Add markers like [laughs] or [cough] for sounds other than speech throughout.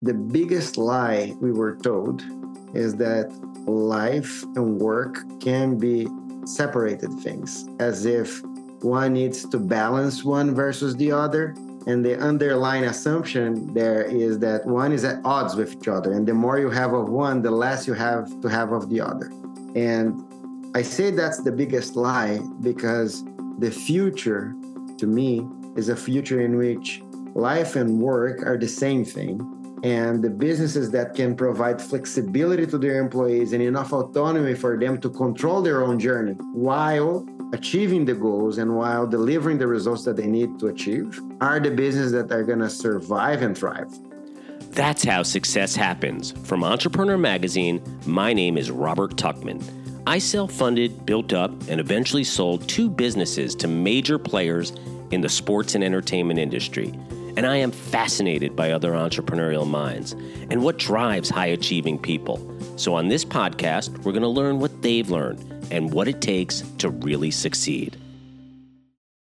the biggest lie we were told is that life and work can be separated things, as if one needs to balance one versus the other. And the underlying assumption there is that one is at odds with each other. And the more you have of one, the less you have to have of the other. And I say that's the biggest lie because the future, to me, is a future in which life and work are the same thing and the businesses that can provide flexibility to their employees and enough autonomy for them to control their own journey while achieving the goals and while delivering the results that they need to achieve are the businesses that are going to survive and thrive. That's how success happens. From Entrepreneur Magazine, my name is Robert Tuchman. I self funded, built up, and eventually sold two businesses to major players in the sports and entertainment industry and I am fascinated by other entrepreneurial minds and what drives high achieving people. So, on this podcast, we're going to learn what they've learned and what it takes to really succeed.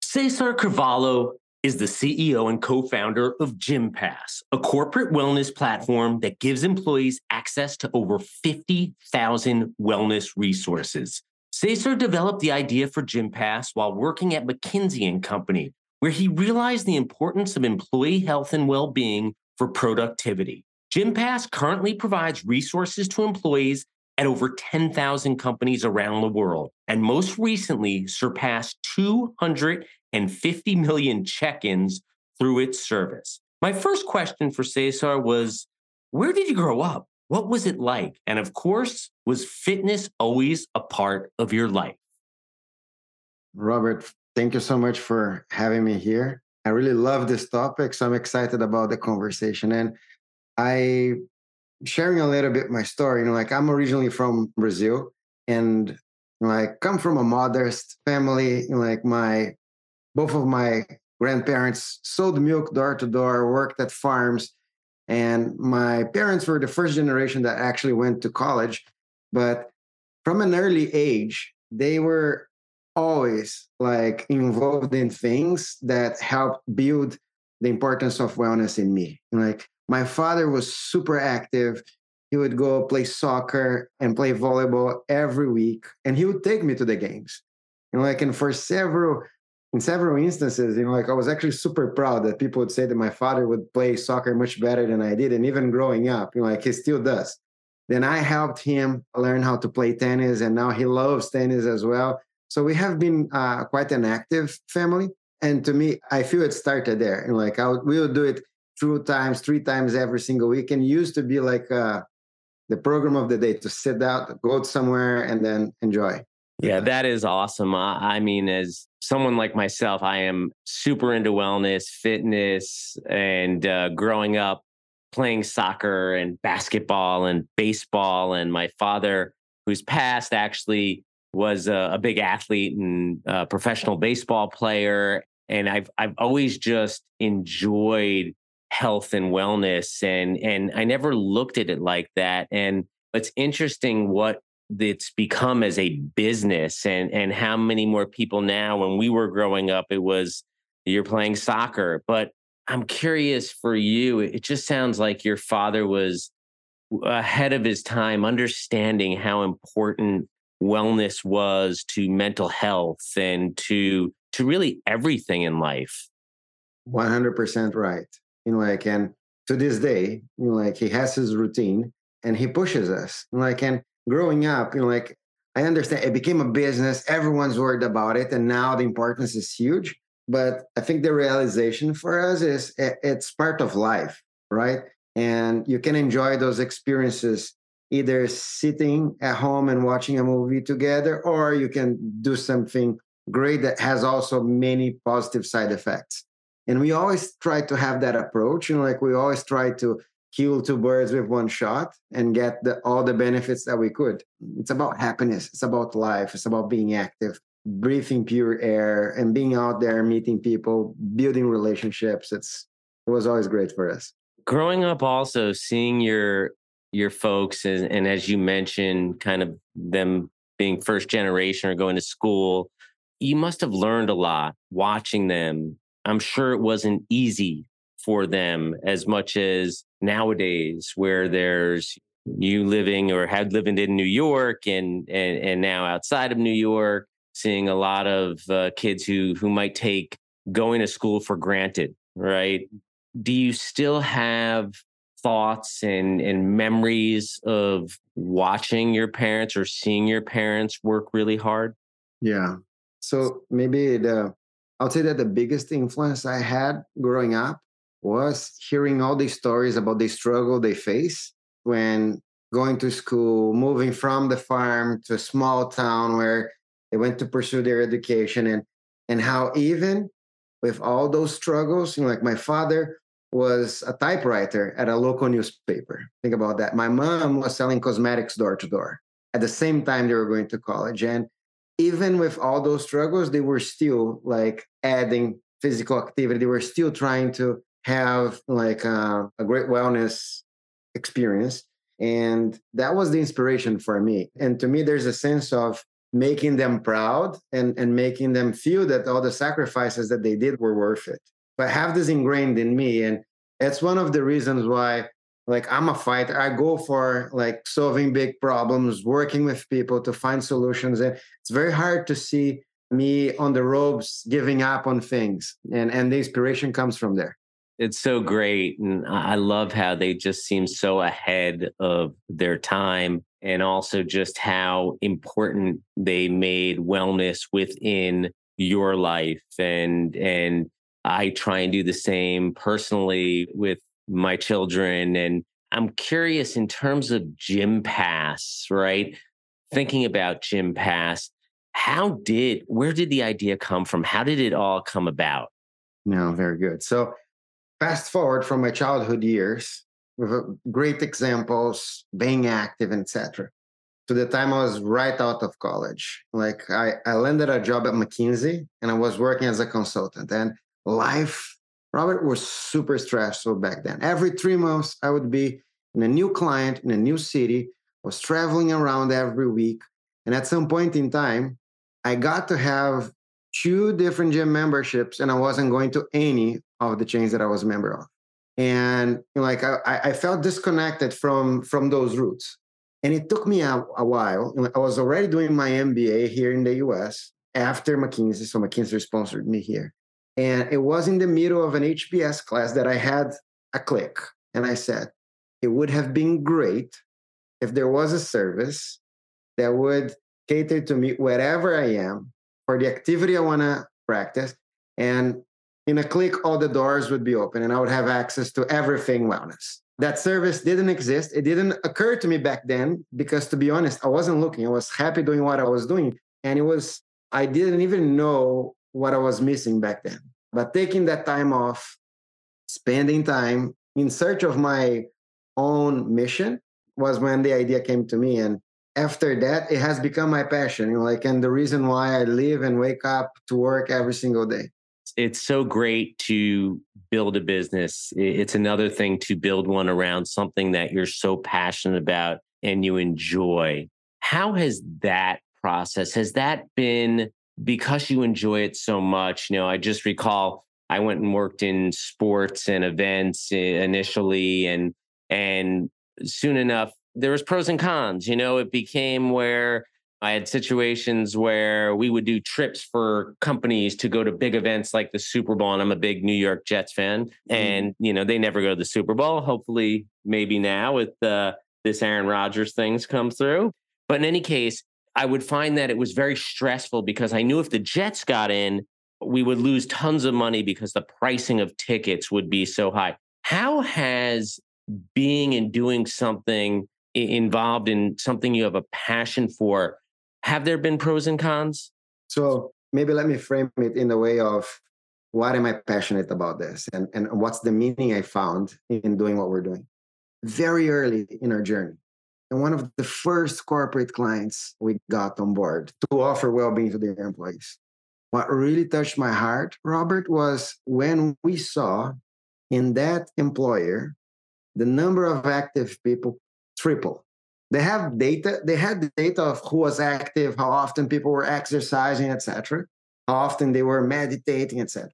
Cesar Carvalho is the CEO and co founder of Gympass, a corporate wellness platform that gives employees access to over 50,000 wellness resources. Cesar developed the idea for Gympass while working at McKinsey and Company, where he realized the importance of employee health and well being for productivity. Gympass currently provides resources to employees at over 10,000 companies around the world, and most recently surpassed 250 million check ins through its service. My first question for Cesar was Where did you grow up? What was it like? And of course, was fitness always a part of your life? Robert, Thank you so much for having me here. I really love this topic, so I'm excited about the conversation. And I sharing a little bit my story. You know, like I'm originally from Brazil, and I come from a modest family. Like my both of my grandparents sold milk door to door, worked at farms, and my parents were the first generation that actually went to college. But from an early age, they were always like involved in things that helped build the importance of wellness in me. Like my father was super active. He would go play soccer and play volleyball every week, and he would take me to the games. Know, like and for several in several instances, you know, like I was actually super proud that people would say that my father would play soccer much better than I did, and even growing up, you know, like he still does. Then I helped him learn how to play tennis, and now he loves tennis as well. So we have been uh, quite an active family. And to me, I feel it started there. And like I would, we would do it two times, three times every single week. And used to be like uh, the program of the day to sit out, go somewhere, and then enjoy. Yeah, that is awesome. I mean, as someone like myself, I am super into wellness, fitness, and uh, growing up playing soccer and basketball and baseball. And my father, who's passed, actually was a, a big athlete and professional baseball player. And I've I've always just enjoyed health and wellness and and I never looked at it like that. And it's interesting what it's become as a business and and how many more people now when we were growing up it was you're playing soccer but i'm curious for you it just sounds like your father was ahead of his time understanding how important wellness was to mental health and to to really everything in life. 100% right. You know like and to this day you know like he has his routine and he pushes us. Like and growing up you know like i understand it became a business everyone's worried about it and now the importance is huge. But i think the realization for us is it's part of life right? And you can enjoy those experiences either sitting at home and watching a movie together, or you can do something great that has also many positive side effects. And we always try to have that approach. You know, like we always try to kill two birds with one shot and get the, all the benefits that we could. It's about happiness. It's about life. It's about being active, breathing pure air, and being out there, meeting people, building relationships. It's it was always great for us. Growing up, also seeing your your folks and, and as you mentioned kind of them being first generation or going to school you must have learned a lot watching them i'm sure it wasn't easy for them as much as nowadays, where there's you living or had lived in New York and and and now outside of New York, seeing a lot of uh, kids who who might take going to school for granted, right? Do you still have thoughts and and memories of watching your parents or seeing your parents work really hard? Yeah. So maybe the uh, I'll say that the biggest influence I had growing up was hearing all these stories about the struggle they face when going to school, moving from the farm to a small town where they went to pursue their education and and how even with all those struggles, you know, like my father was a typewriter at a local newspaper. Think about that. My mom was selling cosmetics door to door at the same time they were going to college. And even with all those struggles, they were still like adding physical activity. They were still trying to have like a, a great wellness experience. And that was the inspiration for me. And to me, there's a sense of making them proud and, and making them feel that all the sacrifices that they did were worth it. But have this ingrained in me. And it's one of the reasons why like I'm a fighter. I go for like solving big problems, working with people to find solutions. And it's very hard to see me on the ropes giving up on things. And and the inspiration comes from there. It's so great. And I love how they just seem so ahead of their time and also just how important they made wellness within your life and and I try and do the same personally with my children and I'm curious in terms of Gympass, right? Thinking about Gympass, how did where did the idea come from? How did it all come about? No, very good. So fast forward from my childhood years with great examples, being active, etc. To the time I was right out of college. Like I, I landed a job at McKinsey and I was working as a consultant. And life, Robert, was super stressful back then. Every three months, I would be in a new client in a new city, was traveling around every week. And at some point in time, I got to have two different gym memberships, and I wasn't going to any of the chains that I was a member of. And like I, I felt disconnected from from those roots. And it took me a, a while. I was already doing my MBA here in the US after McKinsey. So McKinsey sponsored me here. And it was in the middle of an HBS class that I had a click. And I said, it would have been great if there was a service that would cater to me wherever I am for the activity I want to practice. And in a click, all the doors would be open and I would have access to everything wellness. That service didn't exist. It didn't occur to me back then because, to be honest, I wasn't looking. I was happy doing what I was doing. And it was, I didn't even know what I was missing back then. But taking that time off, spending time in search of my own mission was when the idea came to me. And after that, it has become my passion, you know, like, and the reason why I live and wake up to work every single day. It's so great to build a business. It's another thing to build one around something that you're so passionate about and you enjoy. How has that process, has that been because you enjoy it so much, you know, I just recall I went and worked in sports and events initially and and soon enough there was pros and cons, you know, it became where I had situations where we would do trips for companies to go to big events like the Super Bowl. And I'm a big New York Jets fan. Mm-hmm. And, you know, they never go to the Super Bowl. Hopefully, maybe now with uh, this Aaron Rodgers things come through. But in any case, I would find that it was very stressful because I knew if the Jets got in, we would lose tons of money because the pricing of tickets would be so high. How has being and doing something involved in something you have a passion for, have there been pros and cons? So maybe let me frame it in the way of what am I passionate about this and, and what's the meaning I found in doing what we're doing. Very early in our journey, and one of the first corporate clients we got on board to offer well-being to their employees. What really touched my heart, Robert, was when we saw in that employer the number of active people triple. They have data, they had data of who was active, how often people were exercising, etc., how often they were meditating, etc.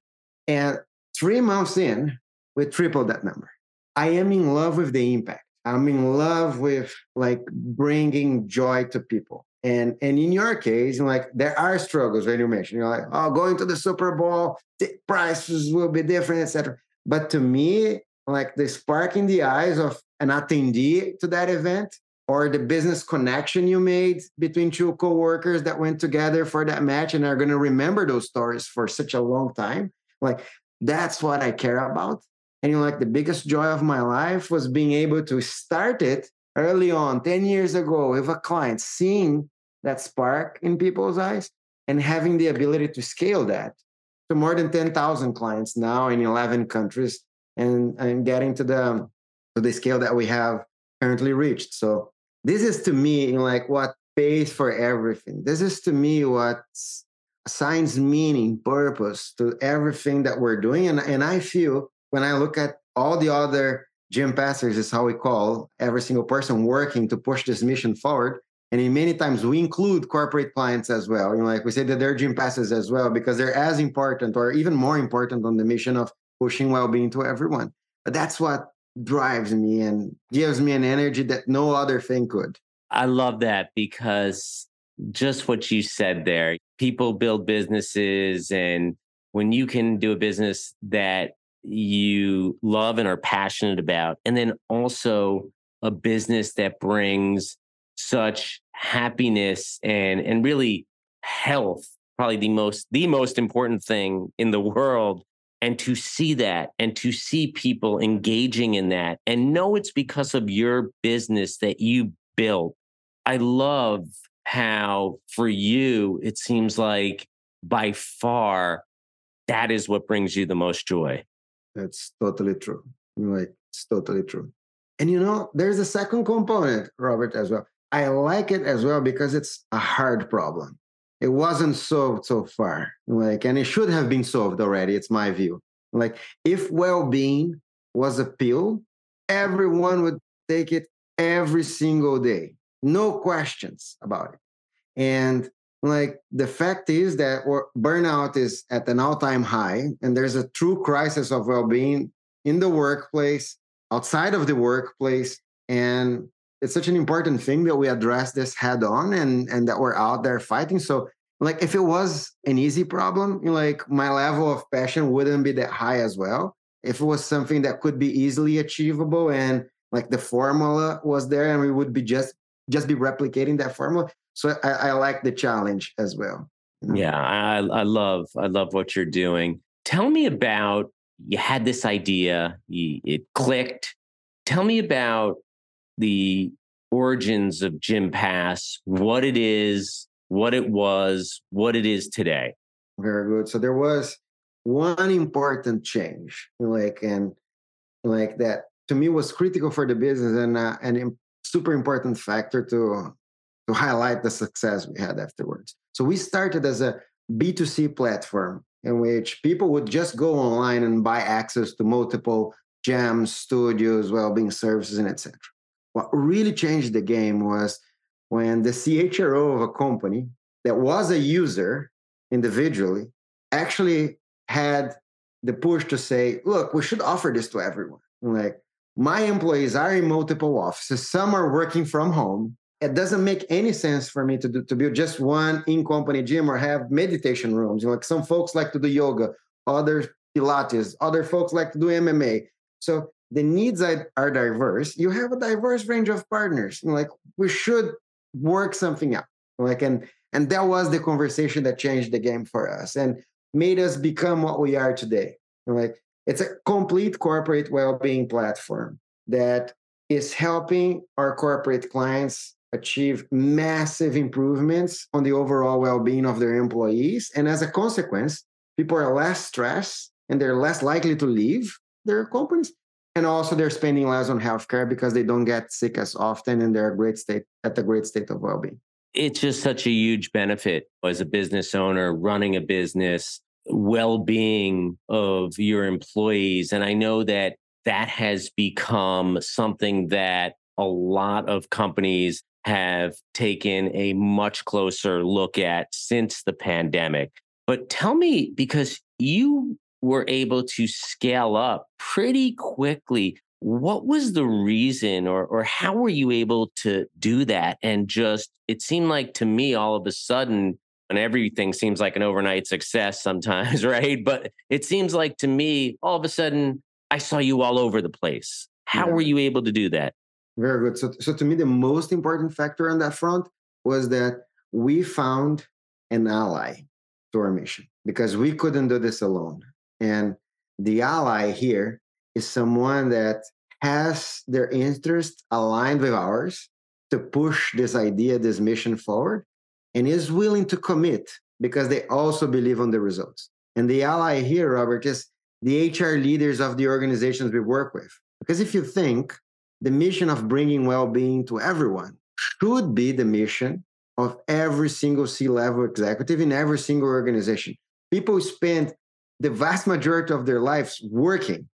And three months in, we tripled that number. I am in love with the impact. I'm in love with like bringing joy to people. And and in your case, like there are struggles when you mention you're like, oh, going to the Super Bowl, the prices will be different, etc. But to me, like the spark in the eyes of an attendee to that event or the business connection you made between two co-workers that went together for that match and are going to remember those stories for such a long time like that's what i care about and like the biggest joy of my life was being able to start it early on 10 years ago with a client seeing that spark in people's eyes and having the ability to scale that to more than 10,000 clients now in 11 countries and, and getting to the, to the scale that we have currently reached. So this is to me like what pays for everything. This is to me what assigns meaning, purpose to everything that we're doing. And, and I feel when I look at all the other Gympasters, is how we call every single person working to push this mission forward. And in many times we include corporate clients as well. You know, like we say that they're Gympasters as well, because they're as important or even more important on the mission of pushing well-being to everyone. But that's what drives me and gives me an energy that no other thing could. I love that because just what you said there people build businesses, and when you can do a business that you love and are passionate about, and then also a business that brings such happiness and and really health probably the most the most important thing in the world and to see that and to see people engaging in that and know it's because of your business that you built. I love how for you, it seems like by far that is what brings you the most joy. That's totally true. Like, it's totally true. And you know, there's a second component, Robert, as well. I like it as well because it's a hard problem it wasn't solved so far like and it should have been solved already it's my view like if well-being was a pill everyone would take it every single day no questions about it and like the fact is that burnout is at an all-time high and there's a true crisis of well-being in the workplace outside of the workplace and it's such an important thing that we address this head on and and that we're out there fighting. So like if it was an easy problem like my level of passion wouldn't be that high as well. If it was something that could be easily achievable and like the formula was there and we would be just just be replicating that formula so i, I like the challenge as well yeah i i love i love what you're doing tell me about you had this idea you, it clicked tell me about the origins of Gympass, what it is, what it was, what it is today. Very good. So there was one important change, like and like that to me was critical for the business and uh, an super important factor to to highlight the success we had afterwards. So we started as a B2C platform in which people would just go online and buy access to multiple jams, studios, well-being services, and etc. What really changed the game was when the CHRO of a company that was a user individually actually had the push to say, look, we should offer this to everyone. Like, my employees are in multiple offices, some are working from home. It doesn't make any sense for me to do, to build just one in-company gym or have meditation rooms. You know, like some folks like to do yoga, others Pilates, other folks like to do MMA. So the needs are, diverse. You have a diverse range of partners. Like we should work something out. Like and and that was the conversation that changed the game for us and made us become what we are today. Like it's a complete corporate well-being platform that is helping our corporate clients achieve massive improvements on the overall well-being of their employees. And as a consequence people are less stressed and they're less likely to leave their companies. And also they're spending less on healthcare because they don't get sick as often and they're a great state at a great state of well-being. It's just such a huge benefit as a business owner running a business well-being of your employees and i know that that has become something that a lot of companies have taken a much closer look at since the pandemic but tell me because you were able to scale up pretty quickly. What was the reason, or, or how were you able to do that? And just, it seemed like to me, all of a sudden, and everything seems like an overnight success sometimes, [laughs] right? But it seems like to me, all of a sudden, I saw you all over the place. How yeah. were you able to do that? Very good. So, so to me, the most important factor on that front was that we found an ally to our mission because we couldn't do this alone. And the ally here is someone that has their interests aligned with ours to push this idea, this mission forward, and is willing to commit because they also believe on the results. And the ally here, Robert, is the HR leaders of the organizations we work with. Because if you think the mission of bringing well being to everyone should be the mission of every single C level executive in every single organization. People spend the vast majority of their lives working,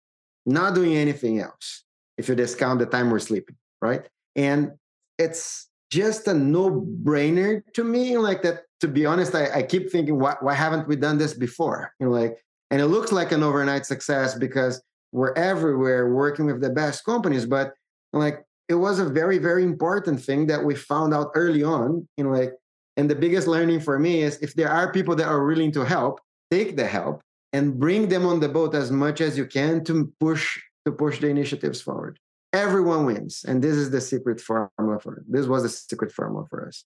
not doing anything else, if you discount the time we're sleeping, right? And it's just a no brainer to me. Like that, to be honest, I, I keep thinking, why, why haven't we done this before? You know, like, and it looks like an overnight success because we're everywhere working with the best companies, but like it was a very very important thing that we found out early on you know like and the biggest learning for me is if there are people that are willing to help take the help and bring them on the boat as much as you can to push to push the initiatives forward everyone wins and this is the secret formula for this was the secret formula for us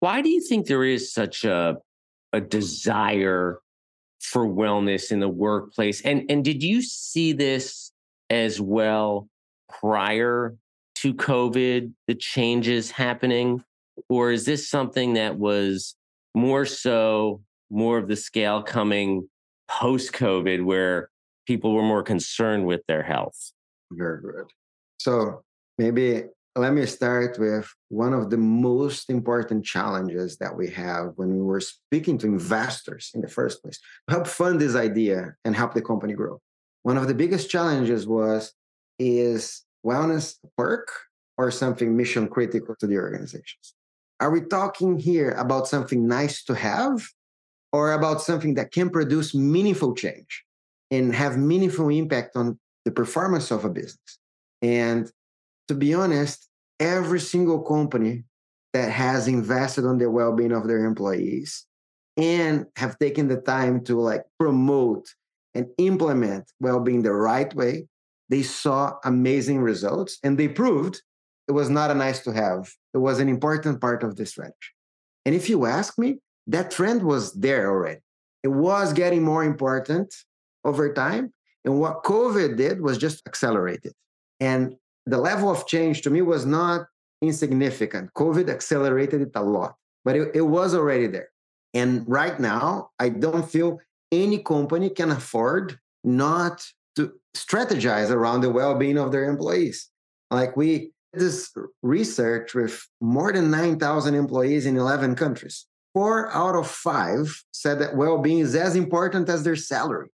why do you think there is such a a desire for wellness in the workplace and and did you see this as well prior to COVID, the changes happening? Or is this something that was more so, more of the scale coming post COVID where people were more concerned with their health? Very good. So maybe let me start with one of the most important challenges that we have when we were speaking to investors in the first place to help fund this idea and help the company grow. One of the biggest challenges was is wellness work or something mission critical to the organizations? Are we talking here about something nice to have or about something that can produce meaningful change and have meaningful impact on the performance of a business? And to be honest, every single company that has invested on the well-being of their employees and have taken the time to like promote and implement well-being the right way they saw amazing results and they proved it was not a nice to have. It was an important part of the strategy. And if you ask me, that trend was there already. It was getting more important over time. And what COVID did was just accelerate it. And the level of change to me was not insignificant. COVID accelerated it a lot, but it, it was already there. And right now, I don't feel any company can afford not to strategize around the well-being of their employees. Like we did this research with more than 9,000 employees in 11 countries. Four out of five said that well-being is as important as their salary.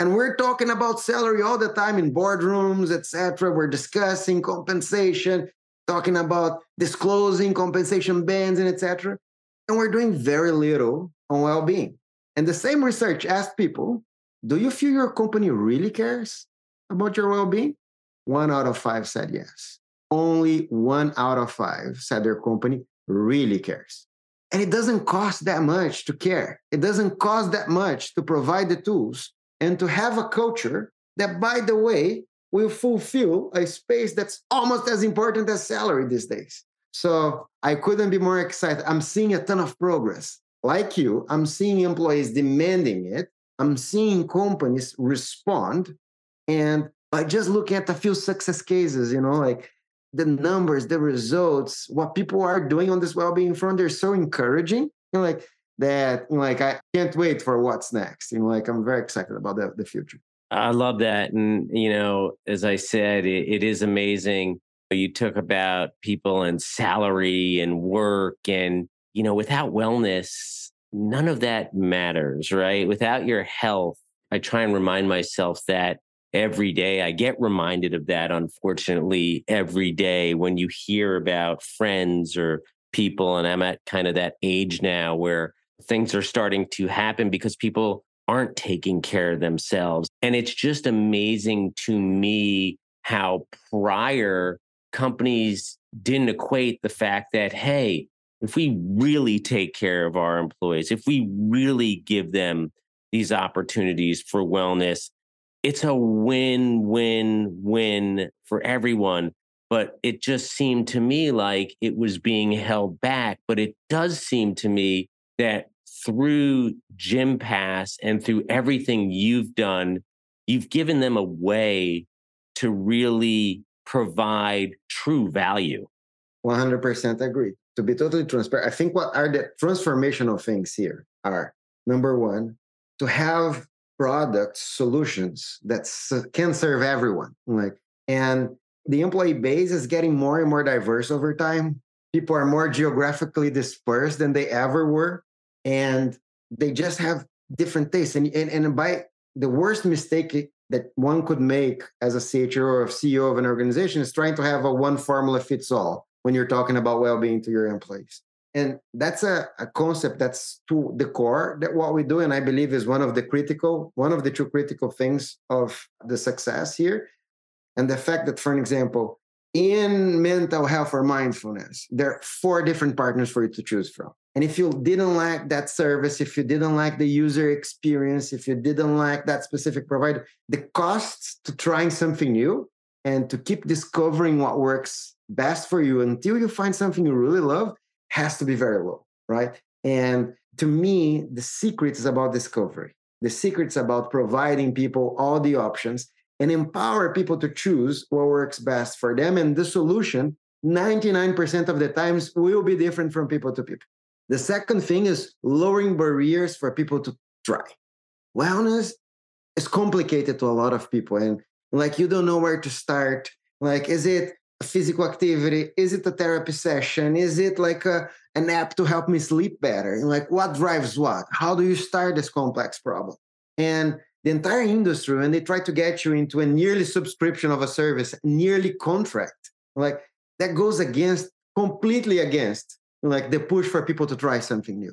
And we're talking about salary all the time in boardrooms, etc. We're discussing compensation, talking about disclosing compensation bands and etc. And we're doing very little on well-being. And the same research asked people, do you feel your company really cares about your well-being? One out of five said yes. Only one out of five said their company really cares. And it doesn't cost that much to care. It doesn't cost that much to provide the tools and to have a culture that, by the way, will fulfill a space that's almost as important as salary these days. So I couldn't be more excited. I'm seeing a ton of progress. Like you, I'm seeing employees demanding it. I'm seeing companies respond. And by just looking at a few success cases, you know, like the numbers, the results, what people are doing on this well-being front, they're so encouraging. Like that, you know, like I can't wait for what's next. You know, like I'm very excited about the, the future. I love that. And, you know, as I said, it, it is amazing. You took about people and salary and work and, you know, without wellness, none of that matters, right? Without your health, I try and remind myself that every day. I get reminded of that, unfortunately, every day when you hear about friends or people. And I'm at kind of that age now where things are starting to happen because people aren't taking care of themselves. And it's just amazing to me how prior companies didn't equate the fact that, hey, if we really take care of our employees, if we really give them these opportunities for wellness, it's a win, win, win for everyone. But it just seemed to me like it was being held back. But it does seem to me that through Gympass and through everything you've done, you've given them a way to really provide true value. 100% agree. To be totally transparent, I think what are the transformational things here are number one, to have products, solutions that can serve everyone. Like, and the employee base is getting more and more diverse over time. People are more geographically dispersed than they ever were, and they just have different tastes. And and, and by the worst mistake that one could make as a CHRO or CEO of an organization is trying to have a one formula fits all when you're talking about well-being to your employees and that's a, a concept that's to the core that what we do and i believe is one of the critical one of the two critical things of the success here and the fact that for an example in mental health or mindfulness there are four different partners for you to choose from and if you didn't like that service if you didn't like the user experience if you didn't like that specific provider the costs to trying something new and to keep discovering what works best for you until you find something you really love has to be very low, right? And to me, the secret is about discovery. The secret is about providing people all the options and empower people to choose what works best for them. And the solution, 99% of the times, will be different from people to people. The second thing is lowering barriers for people to try. Wellness is complicated to a lot of people, and like you don't know where to start. Like, is it a physical activity? Is it a therapy session? Is it like a, an app to help me sleep better? And like what drives what? How do you start this complex problem? And the entire industry, when they try to get you into a nearly subscription of a service, nearly contract, like that goes against, completely against, like the push for people to try something new.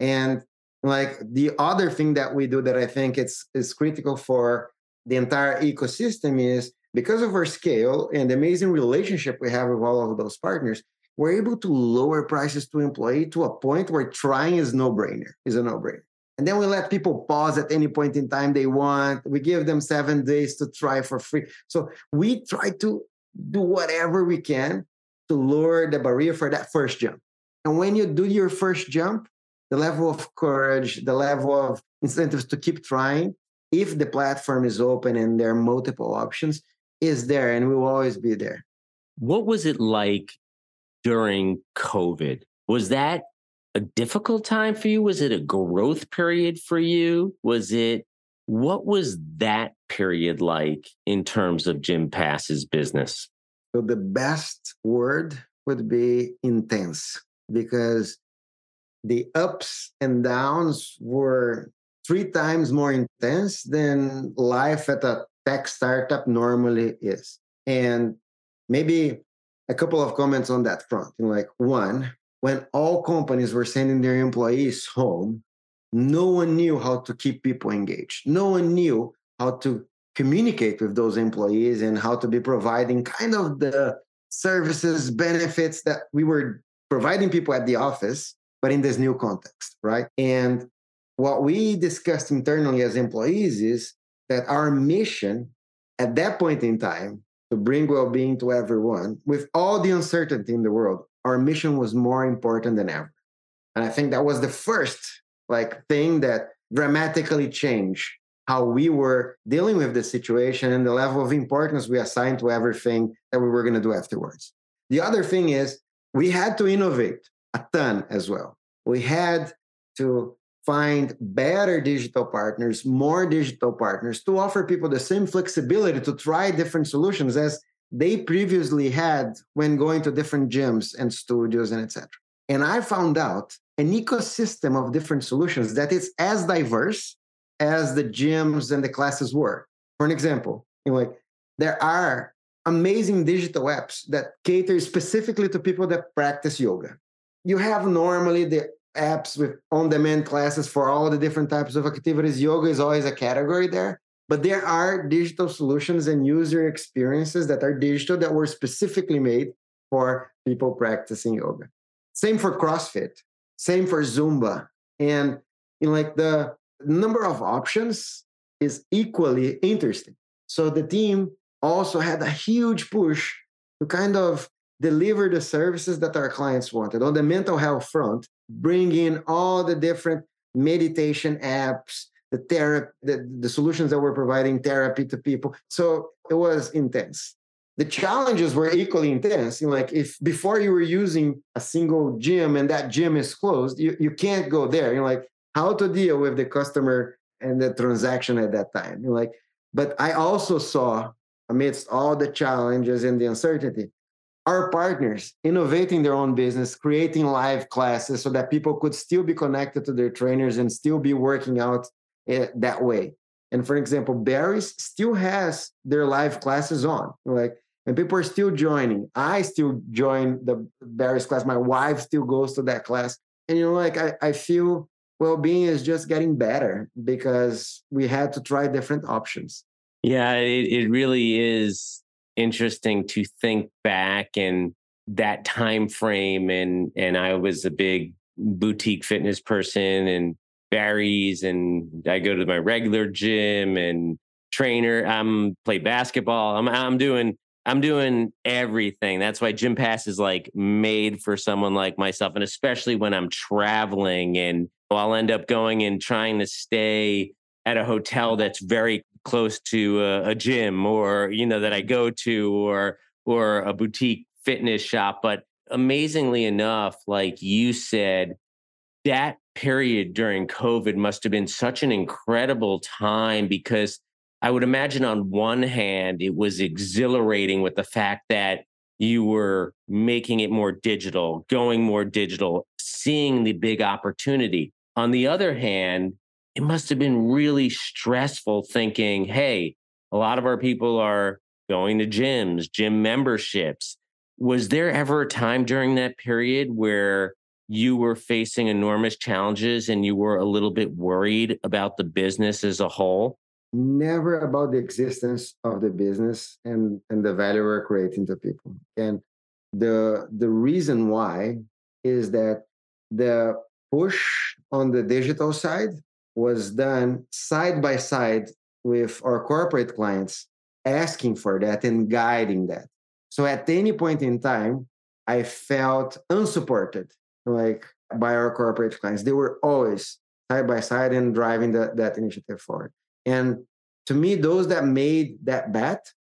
And like the other thing that we do that I think it's is critical for the entire ecosystem is because of our scale and the amazing relationship we have with all of those partners, we're able to lower prices to employee to a point where trying is no brainer, is a no brainer. And then we let people pause at any point in time they want. We give them seven days to try for free. So we try to do whatever we can to lower the barrier for that first jump. And when you do your first jump, the level of courage, the level of incentives to keep trying, if the platform is open and there are multiple options, is there and will always be there. What was it like during COVID? Was that a difficult time for you? Was it a growth period for you? Was it what was that period like in terms of Gympass's business? So the best word would be intense because the ups and downs were three times more intense than life at a tech startup normally is. And maybe a couple of comments on that front. Like, one, when all companies were sending their employees home, no one knew how to keep people engaged. No one knew how to communicate with those employees and how to be providing kind of the services, benefits that we were providing people at the office, but in this new context, right? And what we discussed internally as employees is that our mission at that point in time to bring well-being to everyone with all the uncertainty in the world our mission was more important than ever and i think that was the first like thing that dramatically changed how we were dealing with the situation and the level of importance we assigned to everything that we were going to do afterwards the other thing is we had to innovate a ton as well we had to find better digital partners, more digital partners to offer people the same flexibility to try different solutions as they previously had when going to different gyms and studios and etc. And I found out an ecosystem of different solutions that is as diverse as the gyms and the classes were. For an example, like there are amazing digital apps that cater specifically to people that practice yoga. You have normally the apps with on-demand classes for all the different types of activities. Yoga is always a category there. But there are digital solutions and user experiences that are digital that were specifically made for people practicing yoga. Same for CrossFit, same for Zumba. And in like the number of options is equally interesting. So the team also had a huge push to kind of deliver the services that our clients wanted on the mental health front, bring in all the different meditation apps, the therapy, the, the solutions that we're providing therapy to people. So it was intense. The challenges were equally intense. You like if before you were using a single gym and that gym is closed, you, you can't go there. You're like, how to deal with the customer and the transaction at that time. You're like, but I also saw amidst all the challenges and the uncertainty, our partners innovating their own business, creating live classes so that people could still be connected to their trainers and still be working out uh, that way. And for example, Barry's still has their live classes on, like, and people are still joining. I still join the Barry's class. My wife still goes to that class, and you know, like, I, I feel well-being is just getting better because we had to try different options. Yeah, it, it really is interesting to think back and that time frame and and I was a big boutique fitness person and Barry's and I go to my regular gym and trainer. I'm play basketball. I'm I'm doing I'm doing everything. That's why Gympass is like made for someone like myself, and especially when I'm traveling and I'll end up going and trying to stay at a hotel that's very close to a, a gym or you know that I go to or or a boutique fitness shop. But amazingly enough, like you said, that period during COVID must have been such an incredible time because I would imagine on one hand, it was exhilarating with the fact that you were making it more digital, going more digital, seeing the big opportunity. On the other hand, it must have been really stressful thinking, hey, a lot of our people are going to gyms, gym memberships. Was there ever a time during that period where you were facing enormous challenges and you were a little bit worried about the business as a whole? Never about the existence of the business and, and the value we're creating to people. And the the reason why is that the push on the digital side was done side by side with our corporate clients asking for that and guiding that. So at any point in time, I felt unsupported like by our corporate clients. They were always side by side and driving that, that initiative forward. And to me, those that made that bet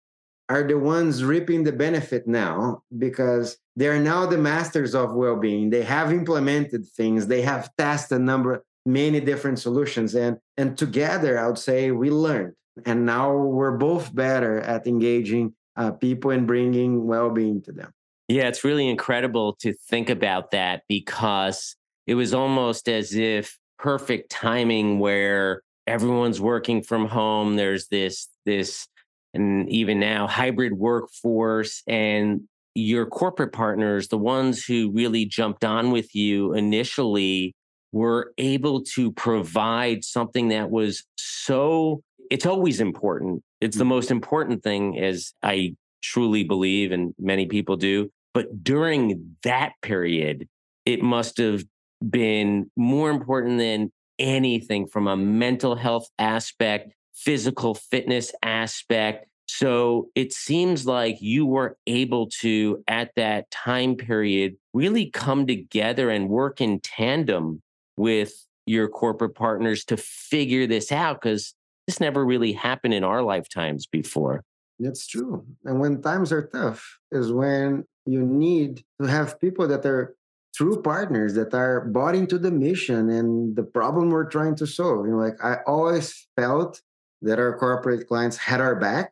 are the ones reaping the benefit now because they're now the masters of well-being. They have implemented things. They have tested a number, many different solutions, and and together, I would say we learned, and now we're both better at engaging uh, people and bringing well-being to them. Yeah, it's really incredible to think about that because it was almost as if perfect timing where everyone's working from home. There's this, this, and even now hybrid workforce and your corporate partners, the ones who really jumped on with you initially, were able to provide something that was so, it's always important. It's the mm-hmm. most important thing, as I truly believe, and many people do. But during that period, it must have been more important than anything from a mental health aspect, physical fitness aspect. So it seems like you were able to, at that time period, really come together and work in tandem with your corporate partners to figure this out because this never really happened in our lifetimes before. That's true. And when times are tough, is when you need to have people that are true partners that are bought into the mission and the problem we're trying to solve. You know, like I always felt that our corporate clients had our back,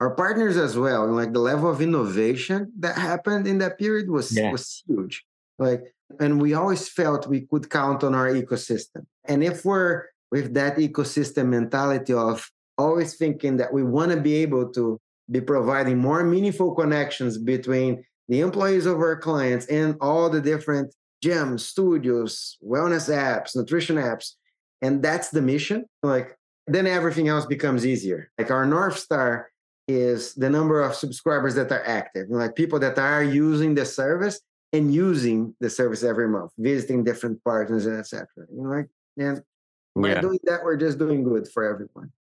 our partners as well. And like the level of innovation that happened in that period was yeah. was huge. Like, and we always felt we could count on our ecosystem. And if we're with that ecosystem mentality of always thinking that we want to be able to be providing more meaningful connections between the employees of our clients and all the different gym, studios, wellness apps, nutrition apps. And that's the mission. Like, then everything else becomes easier. Like, our North Star is the number of subscribers that are active, like people that are using the service and using the service every month, visiting different partners, etc. You know, like, and by yeah. doing that, we're just doing good for everyone.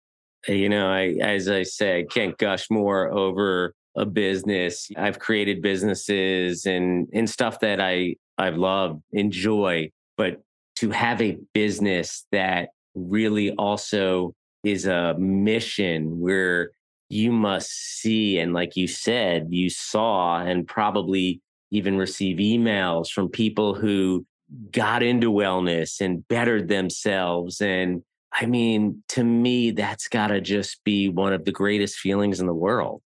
You know, I as I say, I can't gush more over a business. I've created businesses and and stuff that I I've loved, enjoy, but to have a business that really also is a mission where you must see and like you said you saw and probably even receive emails from people who got into wellness and bettered themselves. And i mean to me that's got to just be one of the greatest feelings in the world.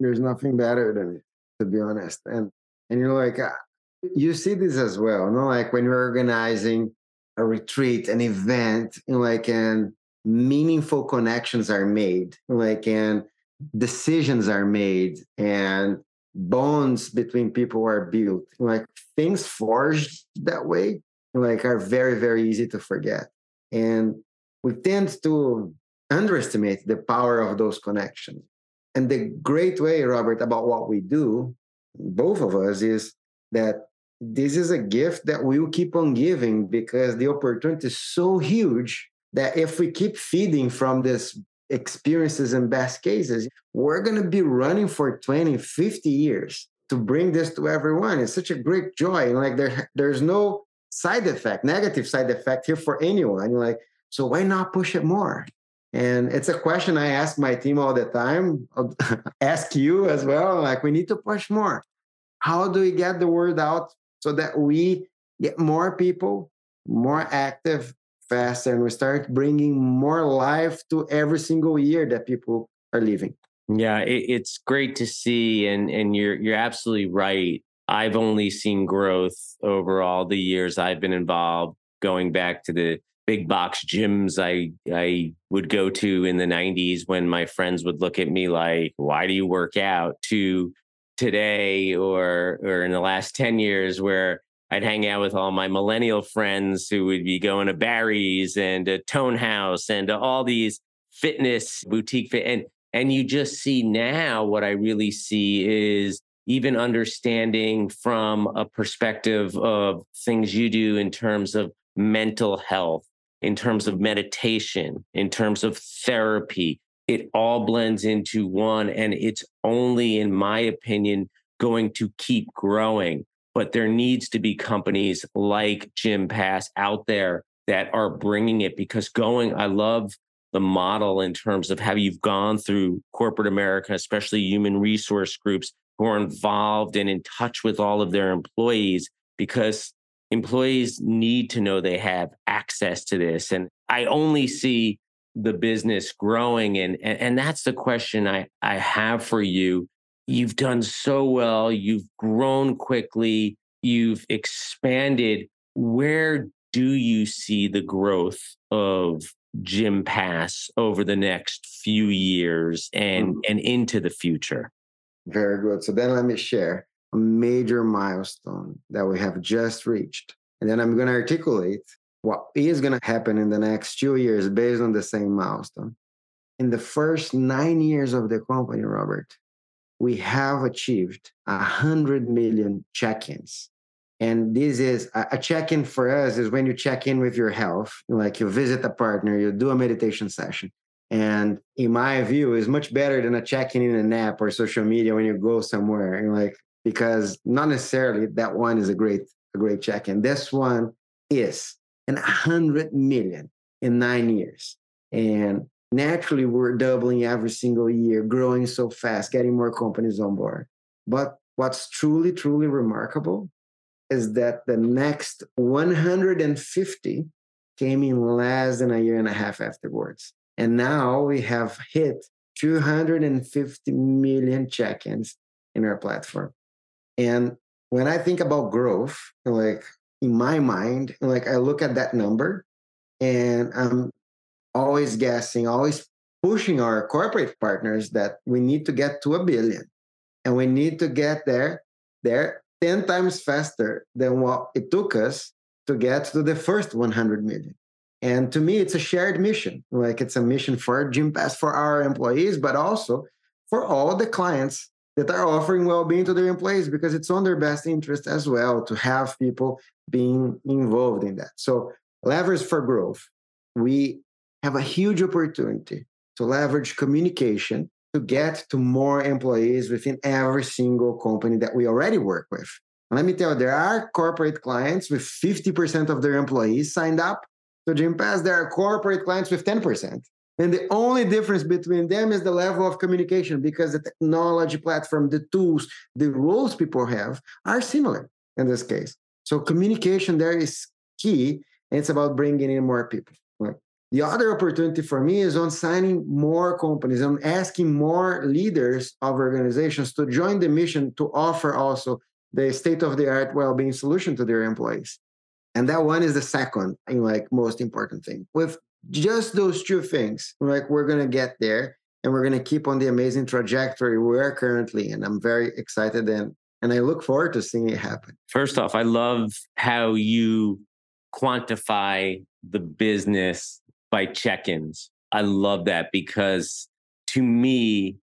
There's nothing better than it to be honest. And and you're like uh, you see this as well you know like when you're organizing a retreat an event know, like and meaningful connections are made like and decisions are made and bonds between people are built. Like things forged that way like are very very easy to forget. And we tend to underestimate the power of those connections. And the great way robert about what we do both of us is that this is a gift that we'll keep on giving because the opportunity is so huge that if we keep feeding from this experiences and best cases, we're going to be running for 20, 50 years to bring this to everyone. It's such a great joy. And like there, there's no side effect, negative side effect here for anyone. Like, so why not push it more? And it's a question I ask my team all the time, [laughs] ask you as well. Like, we need to push more. How do we get the word out so that we get more people more active faster and we start bringing more life to every single year that people are living yeah it, it's great to see and and you're you're absolutely right. I've only seen growth over all the years i've been involved going back to the big box gyms i i would go to in the 90s when my friends would look at me like why do you work out? to today or or in the last 10 years where I'd hang out with all my millennial friends who would be going to Barry's and a Tone House and all these fitness boutique fit and and you just see now what I really see is even understanding from a perspective of things you do in terms of mental health, in terms of meditation, in terms of therapy. It all blends into one, and it's only, in my opinion, going to keep growing but there needs to be companies like Gympass out there that are bringing it because going, I love the model in terms of how you've gone through corporate America, especially human resource groups who are involved and in touch with all of their employees because employees need to know they have access to this. And I only see the business growing and and, and that's the question I, I have for you you've done so well, you've grown quickly, you've expanded. Where do you see the growth of Gympass over the next few years and mm-hmm. and into the future? Very good. So then let me share a major milestone that we have just reached. And then I'm going to articulate what is going to happen in the next two years based on the same milestone. In the first nine years of the company, Robert, we have achieved 100 million check-ins. And this is a check-in for us is when you check in with your health like you visit a partner you do a meditation session. And in my view is much better than a check-in in an app or social media when you go somewhere and like because not necessarily that one is a great a great check-in. This one is and 100 million in nine years. And naturally we're doubling every single year, growing so fast, getting more companies on board. But what's truly, truly remarkable is that the next 150 came in less than a year and a half afterwards. And now we have hit 250 million check ins in our platform. And when I think about growth, like in my mind, like I look at that number and I'm always guessing, always pushing our corporate partners that we need to get to a billion. And we need to get there there 10 times faster than what it took us to get to the first 100 million. And to me, it's a shared mission. Like it's a mission for Gympass for our employees, but also for all the clients that are offering well-being to their employees because it's on their best interest as well to have people being involved in that. So levers for growth. We have a huge opportunity to leverage communication to get to more employees within every single company that we already work with. let me tell you, there are corporate clients with 50% of their employees signed up to Gympass. There are corporate clients with 10%. And the only difference between them is the level of communication because the technology platform, the tools, the roles people have are similar in this case. So communication there is key. And it's about bringing in more people. The other opportunity for me is on signing more companies, on asking more leaders of organizations to join the mission to offer also the state of the art well-being solution to their employees. And that one is the second and like most important thing. With just those two things, like we're gonna get there and we're gonna keep on the amazing trajectory we're currently in. I'm very excited and and I look forward to seeing it happen. First off, I love how you quantify the business by check-ins. I love that because to me,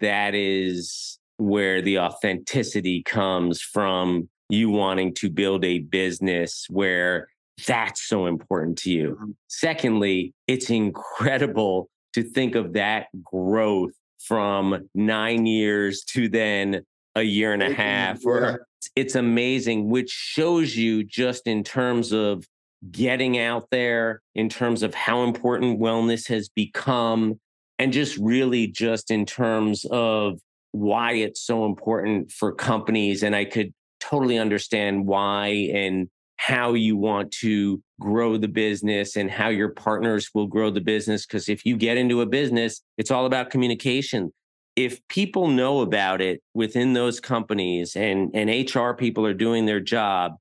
that is where the authenticity comes from you wanting to build a business where that's so important to you. Mm-hmm. Secondly, it's incredible to think of that growth from nine years to then a year and a half. Or it's amazing, which shows you just in terms of getting out there, in terms of how important wellness has become, and just really just in terms of why it's so important for companies. And I could totally understand why and how you want to grow the business and how your partners will grow the business. Because if you get into a business, it's all about communication. If people know about it within those companies and, and HR people are doing their job,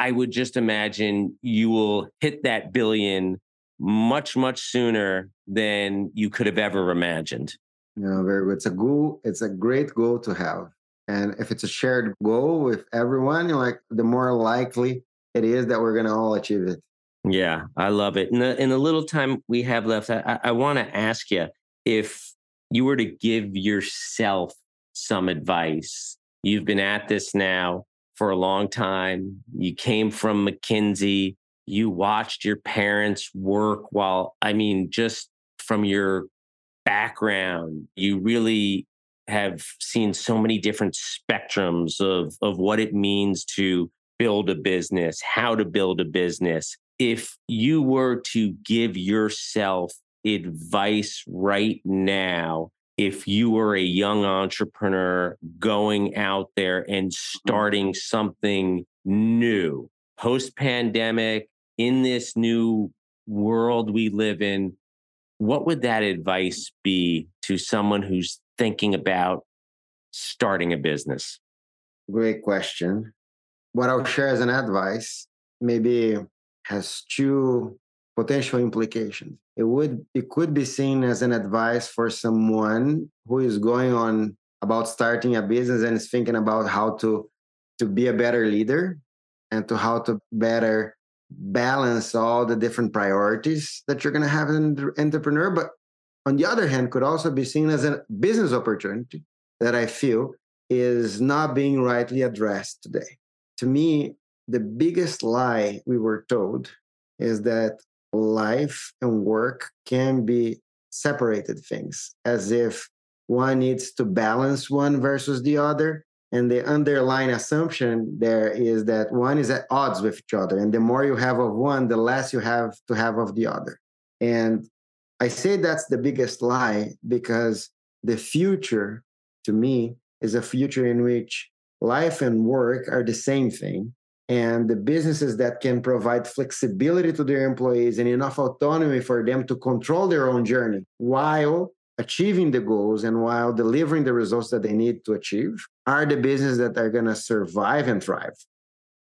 I would just imagine you will hit that billion much, much sooner than you could have ever imagined. Yeah, very good. It's a goal. It's a great goal to have. And if it's a shared goal with everyone, like the more likely it is that we're going to all achieve it. Yeah, I love it. In the, in the little time we have left, I, I want to ask you if you were to give yourself some advice. You've been at this now for a long time. You came from McKinsey. You watched your parents work while, I mean, just from your background, you really have seen so many different spectrums of of what it means to build a business, how to build a business. If you were to give yourself advice right now, if you were a young entrepreneur going out there and mm-hmm. starting something new, post pandemic, in this new world we live in, what would that advice be to someone who's thinking about starting a business? Great question. What I'll share as an advice maybe has two potential implications. It would it could be seen as an advice for someone who is going on about starting a business and is thinking about how to to be a better leader and to how to better balance all the different priorities that you're going to have as an entrepreneur but on the other hand, could also be seen as a business opportunity that I feel is not being rightly addressed today. To me, the biggest lie we were told is that life and work can be separated things, as if one needs to balance one versus the other. And the underlying assumption there is that one is at odds with each other. And the more you have of one, the less you have to have of the other. And I say that's the biggest lie because the future to me is a future in which life and work are the same thing. And the businesses that can provide flexibility to their employees and enough autonomy for them to control their own journey while achieving the goals and while delivering the results that they need to achieve are the businesses that are going to survive and thrive.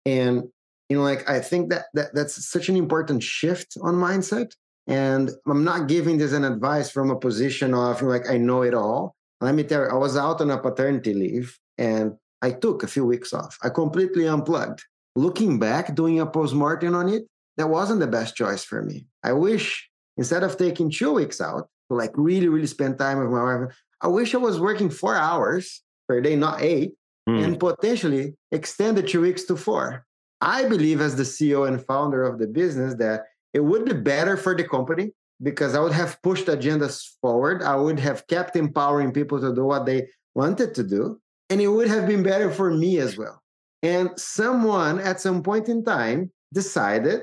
And you know, like I think that, that that's such an important shift on mindset and I'm not giving this an advice from a position of like, I know it all. Let me tell you, I was out on a paternity leave and I took a few weeks off. I completely unplugged. Looking back, doing a postmortem on it, that wasn't the best choice for me. I wish instead of taking two weeks out to like really, really spend time with my wife, I wish I was working four hours per day, not eight, mm. and potentially extend the two weeks to four. I believe, as the CEO and founder of the business, that it would be better for the company because I would have pushed agendas forward. I would have kept empowering people to do what they wanted to do. And it would have been better for me as well. And someone at some point in time decided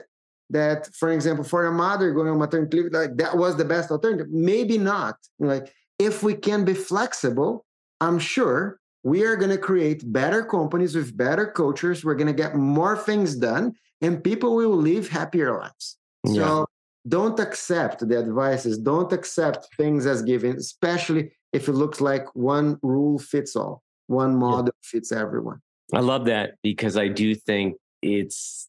that, for example, for a mother going on maternity leave, like that was the best alternative. Maybe not. Like if we can be flexible, I'm sure we are going to create better companies with better cultures. We're going to get more things done, and people will live happier lives. Yeah. So don't accept the advices. Don't accept things as given, especially if it looks like one rule fits all, one model yeah. fits everyone. I love that because I do think it's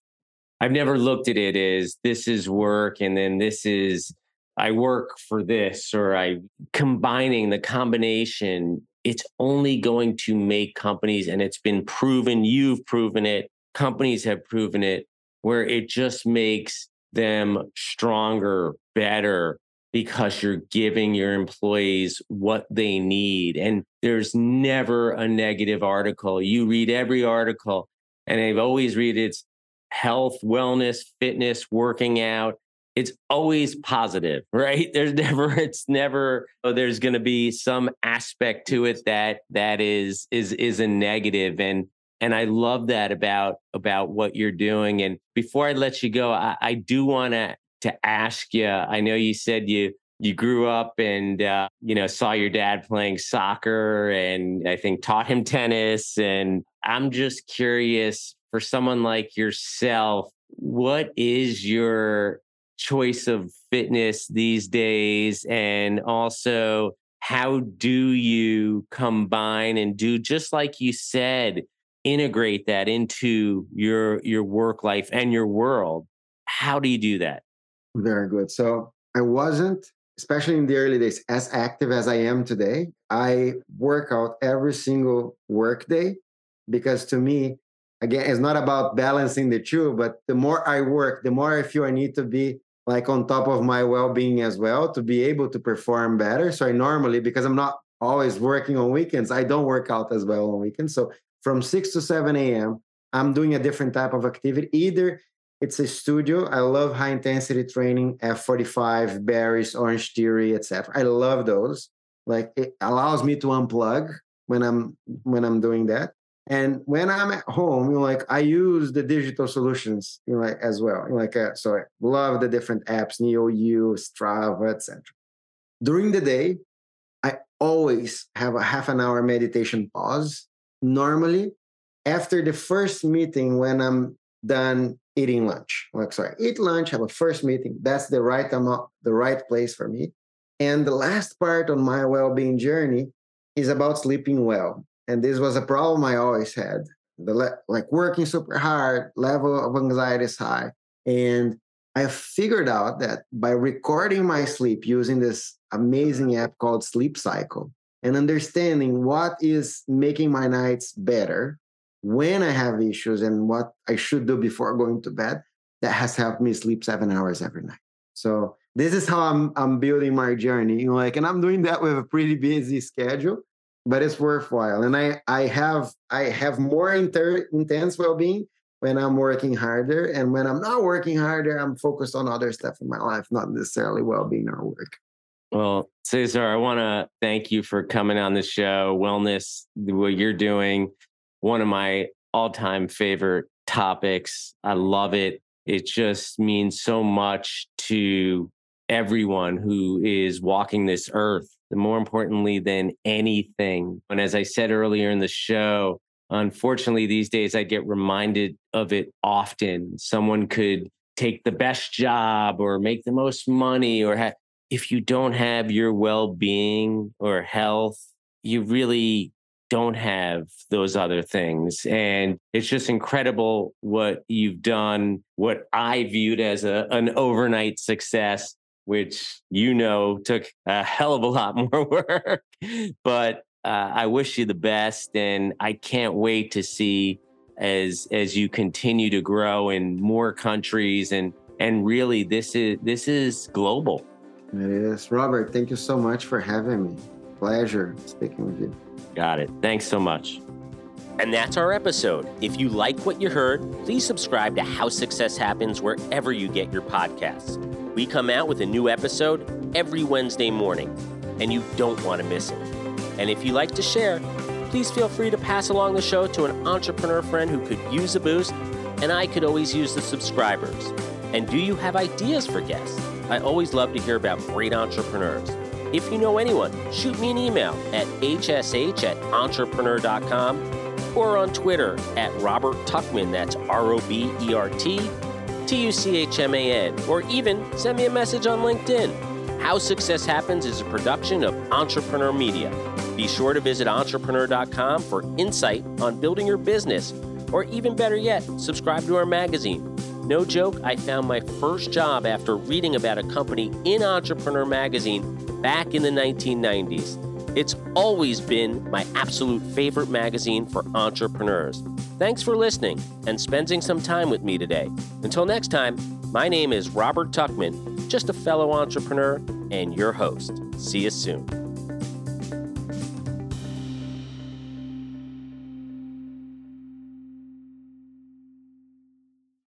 I've never looked at it as this is work and then this is I work for this or I combining the combination. It's only going to make companies, and it's been proven, you've proven it, companies have proven it, where it just makes them stronger, better, because you're giving your employees what they need. And there's never a negative article. You read every article, and I've always read it's health, wellness, fitness, working out. It's always positive, [laughs] right? There's never, it's never, oh, there's going to be some aspect to it that that is is is a negative. And and I love that about about what you're doing. And before I let you go, I, I do want to to ask you. I know you said you you grew up and uh, you know saw your dad playing soccer and I think taught him tennis. And I'm just curious for someone like yourself, what is your choice of fitness these days? And also, how do you combine and do just like you said, integrate that into your your work life and your world? How do you do that? Very good. So I wasn't, especially in the early days, as active as I am today. I work out every single work day because to me, again, it's not about balancing the two, but the more I work, the more I feel I need to be like on top of my well-being as well to be able to perform better. So I normally, because I'm not always working on weekends, I don't work out as well on weekends. So from 6 to 7 a.m., I'm doing a different type of activity. Either it's a studio. I love high intensity training, F45, Barry's, Orange Theory, etc. I love those. Like it allows me to unplug when I'm when I'm doing that. And when I'm at home, you know, like I use the digital solutions, you know, like as well. You know, like uh, so, I love the different apps, NeoU, Strava, etc. During the day, I always have a half an hour meditation pause. Normally, after the first meeting, when I'm done eating lunch, like sorry, eat lunch, have a first meeting. That's the right amount, the right place for me. And the last part on my well-being journey is about sleeping well and this was a problem I always had. The le- like working super hard, level of anxiety is high, and I figured out that by recording my sleep using this amazing app called Sleep Cycle and understanding what is making my nights better when I have issues and what I should do before going to bed, that has helped me sleep seven hours every night. So this is how I'm I'm building my journey. Like, and I'm doing that with a pretty busy schedule but it's worthwhile. And I I have I have more inter- intense well-being when I'm working harder, and when I'm not working harder, I'm focused on other stuff in my life, not necessarily well-being or work. Well, Cesar, I want to thank you for coming on the show. Wellness, what you're doing, one of my all-time favorite topics. I love it. It just means so much to everyone who is walking this earth more importantly than anything. And as I said earlier in the show, unfortunately, these days I get reminded of it often. Someone could take the best job or make the most money or have, if you don't have your well-being or health, you really don't have those other things. And it's just incredible what you've done, what I viewed as a, an overnight success which you know took a hell of a lot [laughs] more work. but uh, I wish you the best, and I can't wait to see as as you continue to grow in more countries and and really this is this is global. It is, Robert. Thank you so much for having me. Pleasure speaking with you. Got it. Thanks so much. And that's our episode. If you like what you heard, please subscribe to How Success Happens wherever you get your podcasts. We come out with a new episode every Wednesday morning, and you don't want to miss it. And if you like to share, please feel free to pass along the show to an entrepreneur friend who could use a boost, and I could always use the subscribers. And do you have ideas for guests? I always love to hear about great entrepreneurs. If you know anyone, shoot me an email at hsh at entrepreneur.com or on Twitter at Robert Tuchman, that's R O B E R T T U C H M A N, or even send me a message on LinkedIn. How Success Happens is a production of Entrepreneur Media. Be sure to visit entrepreneur.com for insight on building your business, or even better yet, subscribe to our magazine. No joke, I found my first job after reading about a company in Entrepreneur Magazine back in the 1990s. It's always been my absolute favorite magazine for entrepreneurs. Thanks for listening and spending some time with me today. Until next time, my name is Robert Tuchman, just a fellow entrepreneur and your host. See you soon.